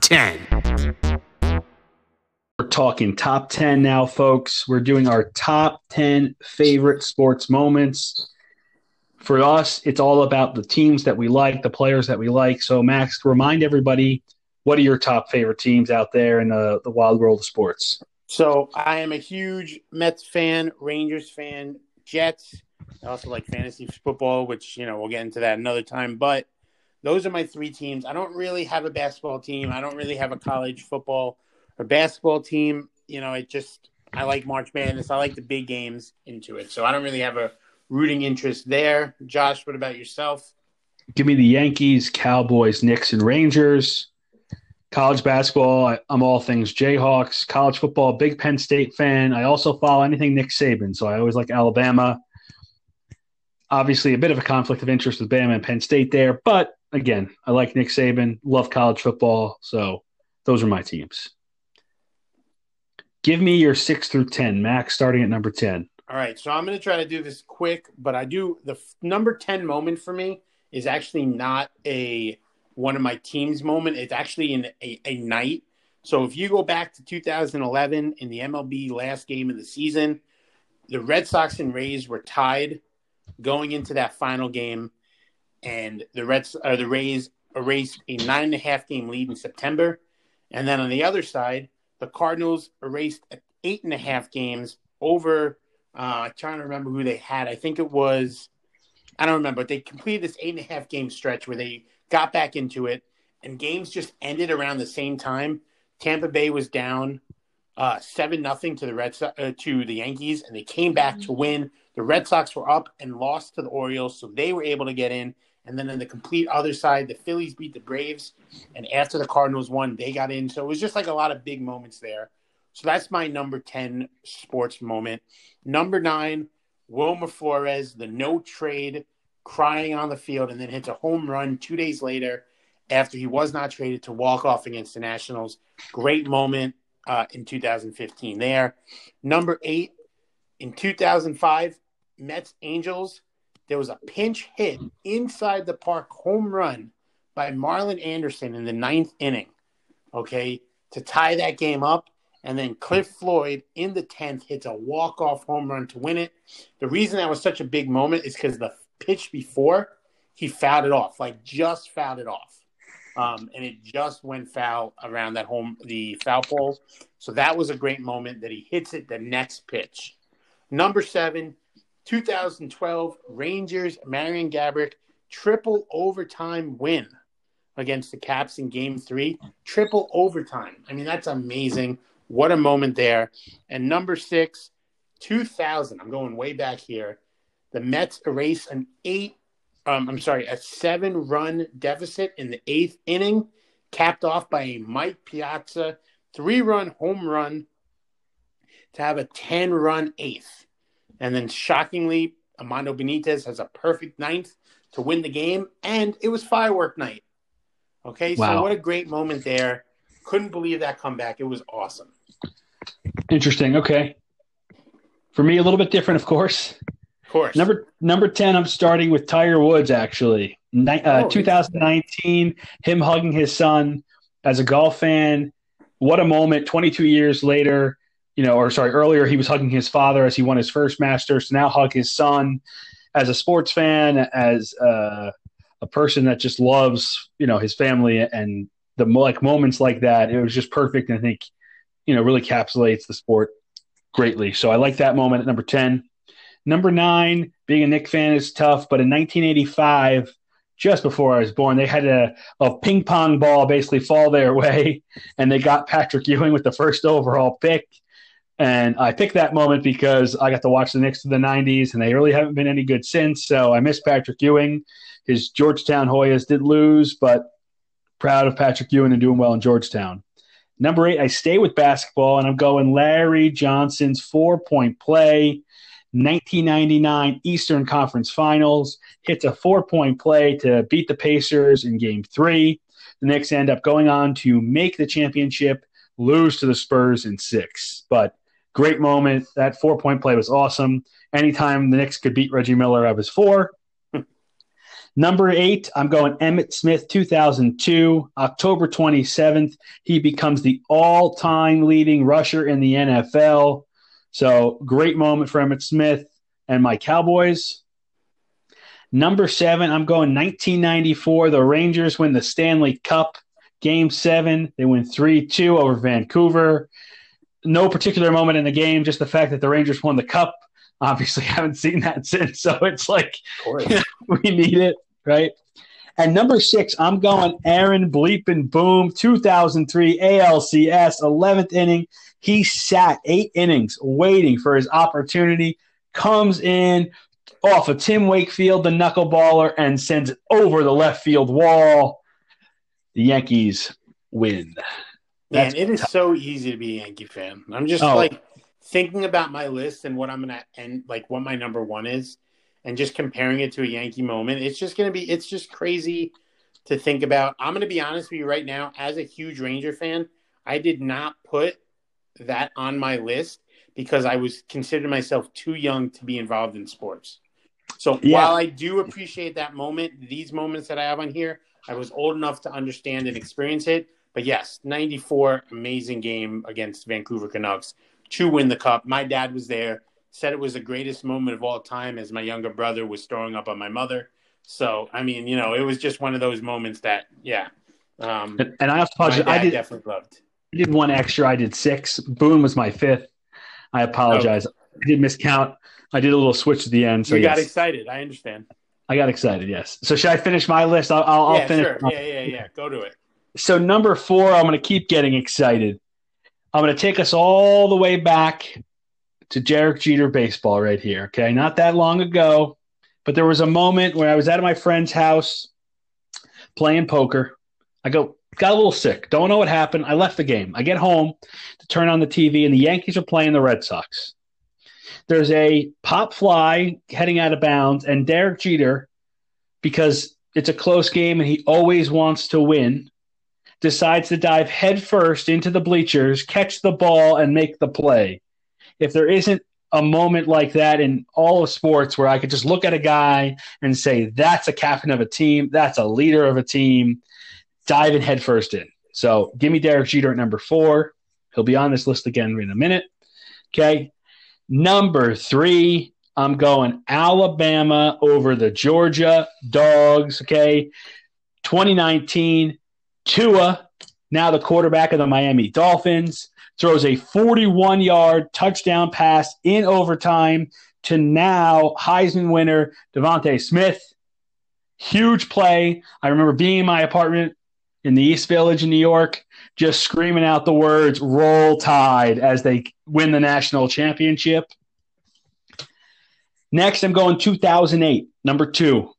10.
We're talking top 10 now, folks. We're doing our top 10 favorite sports moments. For us, it's all about the teams that we like, the players that we like. So, Max, remind everybody what are your top favorite teams out there in the, the wild world of sports?
So I am a huge Mets fan, Rangers fan, Jets. I also like fantasy football, which you know we'll get into that another time. But those are my three teams. I don't really have a basketball team. I don't really have a college football or basketball team. You know, it just I like March Madness. I like the big games into it. So I don't really have a rooting interest there. Josh, what about yourself?
Give me the Yankees, Cowboys, Knicks, and Rangers. College basketball, I, I'm all things Jayhawks. College football, big Penn State fan. I also follow anything Nick Saban, so I always like Alabama. Obviously, a bit of a conflict of interest with Bama and Penn State there, but again, I like Nick Saban, love college football, so those are my teams. Give me your six through ten, Max, starting at number ten.
All right, so I'm going to try to do this quick, but I do the f- number 10 moment for me is actually not a one of my teams moment. It's actually in a, a night. So if you go back to 2011 in the MLB last game of the season, the Red Sox and Rays were tied going into that final game, and the Reds or the Rays erased a nine and a half game lead in September, and then on the other side, the Cardinals erased eight and a half games over. Uh, I'm trying to remember who they had. I think it was. I don't remember. But they completed this eight and a half game stretch where they got back into it, and games just ended around the same time. Tampa Bay was down uh, seven nothing to the Red so- uh, to the Yankees, and they came back to win. The Red Sox were up and lost to the Orioles, so they were able to get in. And then on the complete other side, the Phillies beat the Braves, and after the Cardinals won, they got in. So it was just like a lot of big moments there. So that's my number ten sports moment. Number nine, Wilmer Flores, the no trade, crying on the field, and then hits a home run two days later after he was not traded to walk off against the Nationals. Great moment uh, in 2015 there. Number eight, in 2005, Mets Angels, there was a pinch hit inside the park home run by Marlon Anderson in the ninth inning, okay, to tie that game up. And then Cliff Floyd in the 10th hits a walk-off home run to win it. The reason that was such a big moment is because the pitch before he fouled it off, like just fouled it off. Um, and it just went foul around that home, the foul pole. So that was a great moment that he hits it the next pitch. Number seven, 2012 Rangers, Marian Gaborik, triple overtime win against the Caps in game three. Triple overtime. I mean, that's amazing. What a moment there. And number six, 2000. I'm going way back here. The Mets erase an eight, um, I'm sorry, a seven run deficit in the eighth inning, capped off by a Mike Piazza three run home run to have a 10 run eighth. And then shockingly, Armando Benitez has a perfect ninth to win the game. And it was firework night. Okay, so what a great moment there. Couldn't believe that comeback. It was awesome.
Interesting. Okay. For me, a little bit different, of course.
Of course.
Number number ten, I'm starting with Tiger Woods. Actually, Ni- uh,
Oh,
2019, him hugging his son. As a golf fan, what a moment! 22 years later, you know, or sorry, earlier he was hugging his father as he won his first Masters. To now hug his son as a sports fan, as uh, a person that just loves, you know, his family and the like moments like that. It was just perfect, and I think, you know, really encapsulates the sport greatly. So I like that moment at number ten. Number nine, being a Knick fan is tough, but in 1985, just before I was born, they had a, a ping pong ball basically fall their way, and they got Patrick Ewing with the first overall pick. And I picked that moment because I got to watch the Knicks of the 90s, and they really haven't been any good since. So I miss Patrick Ewing. His Georgetown Hoyas did lose, but proud of Patrick Ewing and doing well in Georgetown. Number eight, I stay with basketball, and I'm going Larry Johnson's four point play 1999 Eastern Conference Finals, hits a four point play to beat the Pacers in game three. The Knicks end up going on to make the championship, lose to the Spurs in six. But great moment. That four point play was awesome. Anytime the Knicks could beat Reggie Miller, I was for. Number eight, I'm going Emmitt Smith, 2002, October 27th. He becomes the all time leading rusher in the NFL. So great moment for Emmitt Smith and my Cowboys. Number seven, I'm going 1994. The Rangers win the Stanley Cup, Game Seven. They win three two over Vancouver. No particular moment in the game, just the fact that the Rangers won the cup. Obviously, haven't seen that since, so it's like we need it, right? And number six, I'm going Aaron Bleepin Boone, 2003 ALCS, 11th inning. He sat eight innings waiting for his opportunity, comes in off of Tim Wakefield, the knuckleballer, and sends it over the left field wall. The Yankees win.
Man, it is so easy to be a Yankee fan. I'm just
Oh.
like thinking about my list and what I'm gonna and like what my number one is, and just comparing it to a Yankee moment. It's just gonna be. It's just crazy to think about. I'm gonna be honest with you right now. As a huge Ranger fan, I did not put that on my list because I was considered myself too young to be involved in sports. So
Yeah.
while I do appreciate that moment, these moments that I have on here, I was old enough to understand and experience it. But yes, 94, amazing game against Vancouver Canucks to win the cup. My dad was there, said it was the greatest moment of all time as my younger brother was throwing up on my mother. So, I mean, you know, it was just one of those moments that, yeah, um,
And, I also apologize. I did,
definitely loved.
I did one extra. I did six. Boone was my fifth. I apologize. I did miscount. I did a little switch at the end. So
you got
yes,
excited. I understand.
I got excited. Yes. So should I finish my list? I'll, I'll, I'll finish.
sure. Yeah, yeah, yeah. Go to it.
So number four, I'm going to keep getting excited. I'm going to take us all the way back to Derek Jeter baseball right here. Okay, not that long ago, but there was a moment where I was at my friend's house playing poker. I go got a little sick. Don't know what happened. I left the game. I get home to turn on the TV, and the Yankees are playing the Red Sox. There's a pop fly heading out of bounds, and Derek Jeter, because it's a close game and he always wants to win, decides to dive headfirst into the bleachers, catch the ball, and make the play. If there isn't a moment like that in all of sports where I could just look at a guy and say, that's a captain of a team, that's a leader of a team, diving headfirst in. So give me Derek Jeter at number four. He'll be on this list again in a minute. Okay. Number three, I'm going Alabama over the Georgia Dogs. Okay. 2019, Tua, now the quarterback of the Miami Dolphins, throws a 41 yard touchdown pass in overtime to now Heisman winner DeVonta Smith. Huge play. I remember being in my apartment in the East Village in New York, just screaming out the words roll tide as they win the national championship. Next, I'm going 2008, number two.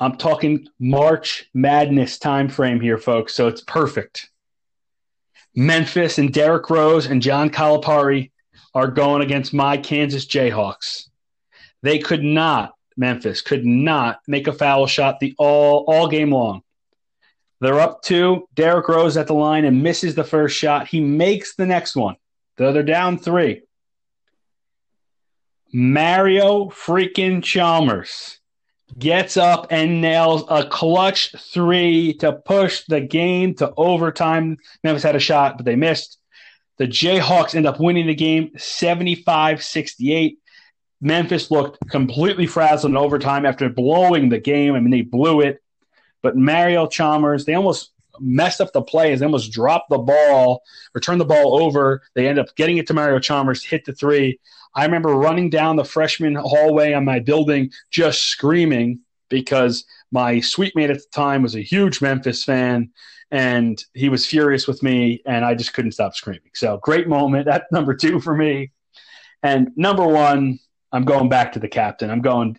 I'm talking March Madness time frame here, folks. So it's perfect. Memphis and Derrick Rose and John Calipari are going against my Kansas Jayhawks. They could not, Memphis could not make a foul shot the all all game long. They're up two. Derrick Rose at the line and misses the first shot. He makes the next one. Though they're down three. Mario freaking Chalmers gets up and nails a clutch three to push the game to overtime. Memphis had a shot, but they missed. The Jayhawks end up winning the game 75 68. Memphis looked completely frazzled in overtime after blowing the game. I mean, they blew it. But Mario Chalmers, they almost messed up the plays. They almost dropped the ball or turned the ball over. They end up getting it to Mario Chalmers, hit the three. I remember running down the freshman hallway on my building just screaming because my suite mate at the time was a huge Memphis fan and he was furious with me and I just couldn't stop screaming. So great moment. That's number two for me. And number one, I'm going back to the captain. I'm going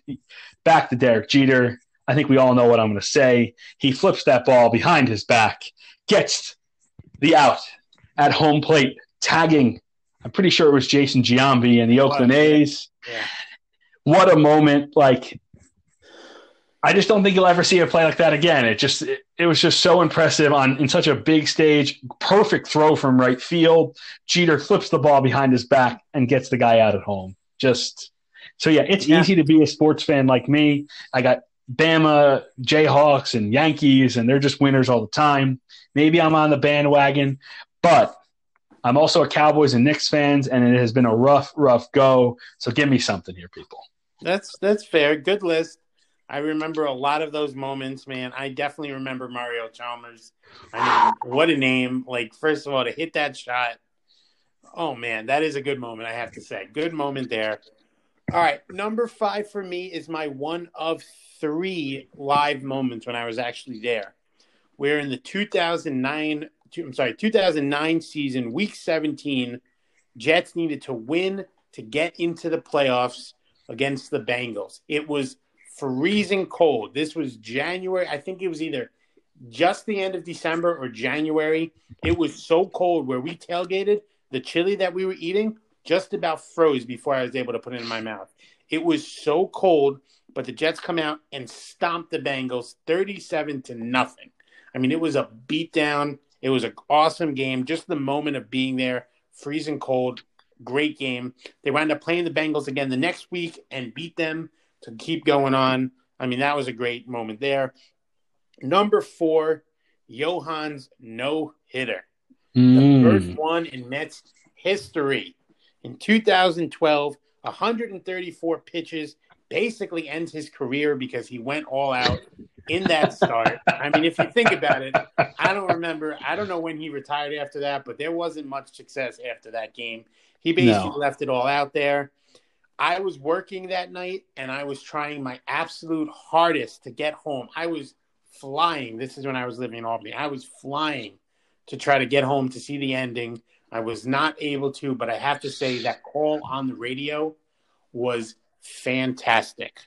back to Derek Jeter. I think we all know what I'm going to say. He flips that ball behind his back, gets the out at home plate, tagging. I'm pretty sure it was Jason Giambi and the Oakland A's.
Yeah.
What a moment! Like, I just don't think you'll ever see a play like that again. It just, it, it was just so impressive on in such a big stage. Perfect throw from right field. Jeter flips the ball behind his back and gets the guy out at home. Just so yeah, it's
Yeah.
easy to be a sports fan like me. I got Bama, Jayhawks, and Yankees, and they're just winners all the time. Maybe I'm on the bandwagon, but I'm also a Cowboys and Knicks fans, and it has been a rough, rough go. So give me something here, people.
That's that's fair. Good list. I remember a lot of those moments, man. I definitely remember Mario Chalmers. I mean, what a name! Like, first of all, to hit that shot. Oh man, that is a good moment. I have to say, good moment there. All right, number five for me is my one of three live moments when I was actually there. We're in the 2009, two- I'm sorry, 2009 season, week 17. Jets needed to win to get into the playoffs against the Bengals. It was freezing cold. This was January. I think it was either just the end of December or January. It was so cold where we tailgated. The chili that we were eating just about froze before I was able to put it in my mouth. It was so cold, but the Jets come out and stomp the Bengals 37 to nothing. I mean, it was a beatdown. It was an awesome game. Just the moment of being there, freezing cold, great game. They wound up playing the Bengals again the next week and beat them to keep going on. I mean, that was a great moment there. Number four, Johan's no hitter. The
Mm.
first one in Mets history. In 2012, 134 pitches basically ends his career because he went all out in that start. I mean, if you think about it, I don't remember. I don't know when he retired after that, but there wasn't much success after that game. He basically
No.
left it all out there. I was working that night and I was trying my absolute hardest to get home. I was flying. This is when I was living in Albany. I was flying to try to get home to see the ending. I was not able to, but I have to say that call on the radio was fantastic.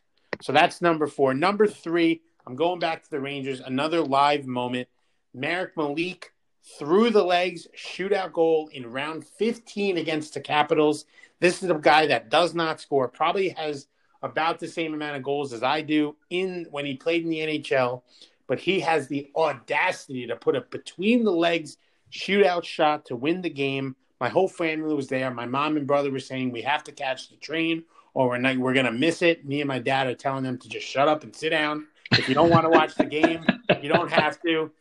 So that's number four. Number three, I'm going back to the Rangers. Another live moment. Marek Malik through the legs, shootout goal in round 15 against the Capitals. This is a guy that does not score, probably has about the same amount of goals as I do in when he played in the NHL, but he has the audacity to put it between the legs shootout shot to win the game. My whole family was there. My mom and brother were saying we have to catch the train or we're we're gonna miss it. Me and my dad are telling them to just shut up and sit down. If you don't want to watch the game, you don't have to.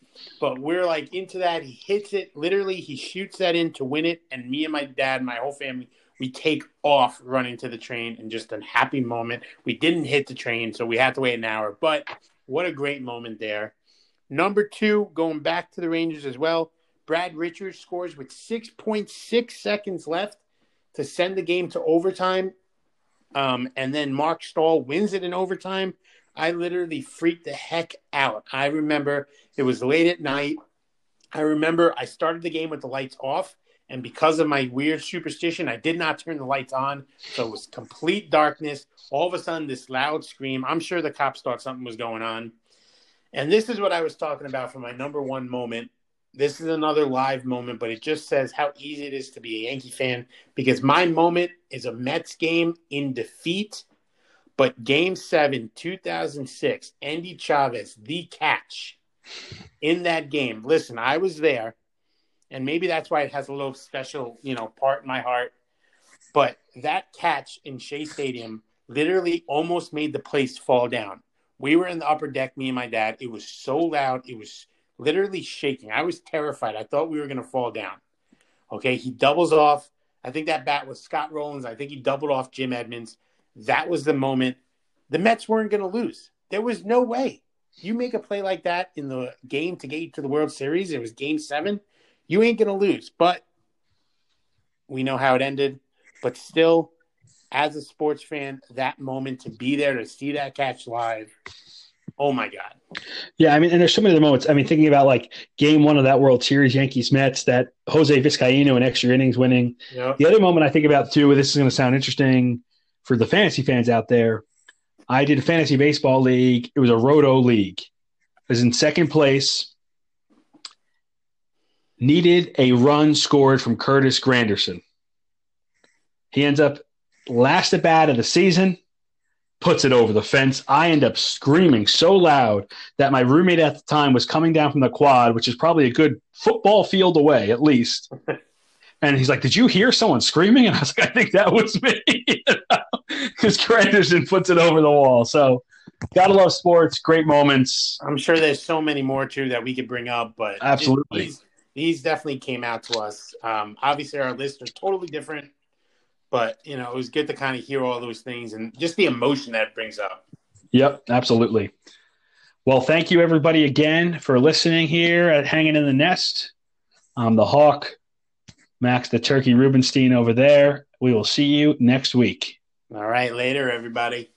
But we're like into that. He hits it literally. He shoots that in to win it, and me and my dad, my whole family, we take off running to the train and just a happy moment. We didn't hit the train, so we had to wait an hour. But what a great moment there. Number two, going back to the Rangers as well. Brad Richards scores with 6.6 seconds left to send the game to overtime. Um, and then Marc Staal wins it in overtime. I literally freaked the heck out. I remember it was late at night. I remember I started the game with the lights off, and because of my weird superstition, I did not turn the lights on. So it was complete darkness. All of a sudden, this loud scream. I'm sure the cops thought something was going on. And this is what I was talking about for my number one moment. This is another live moment, but it just says how easy it is to be a Yankee fan because my moment is a Mets game in defeat. But game seven, 2006, Endy Chavez, the catch in that game. Listen, I was there, and maybe that's why it has a little special, you know, part in my heart. But that catch in Shea Stadium literally almost made the place fall down. We were in the upper deck, me and my dad. It was so loud. It was literally shaking. I was terrified. I thought we were going to fall down. Okay, he doubles off. I think that bat was Scott Rollins. I think he doubled off Jim Edmonds. That was the moment. The Mets weren't going to lose. There was no way. You make a play like that in the game to get you to the World Series. It was Game Seven. You ain't going to lose. But we know how it ended. But still, as a sports fan, that moment to be there to see that catch live. Oh my God.
Yeah, I mean, and there's so many other moments. I mean, thinking about like game one of that World Series, Yankees Mets, that Jose Vizcaino in extra innings winning.
Yep.
The other moment I think about too, this is going to sound interesting for the fantasy fans out there. I did a fantasy baseball league. It was a roto league. I was in second place. Needed a run scored from Curtis Granderson. He ends up last at bat of the season, puts it over the fence. I end up screaming so loud that my roommate at the time was coming down from the quad, which is probably a good football field away at least. And he's like, "Did you hear someone screaming?" And I was like, "I think that was me," because Granderson puts it over the wall. So, gotta love sports. Great moments.
I'm sure there's so many more too that we could bring up, but
Absolutely.
these, these definitely came out to us. Um, obviously, our lists are totally different, but you know, it was good to kind of hear all those things and just the emotion that brings up.
Yep, absolutely. Well, thank you everybody again for listening here at Hanging in the Nest. I'm the Hawk, Max the Turkey Rubenstein over there. We will see you next week.
All right, later, everybody.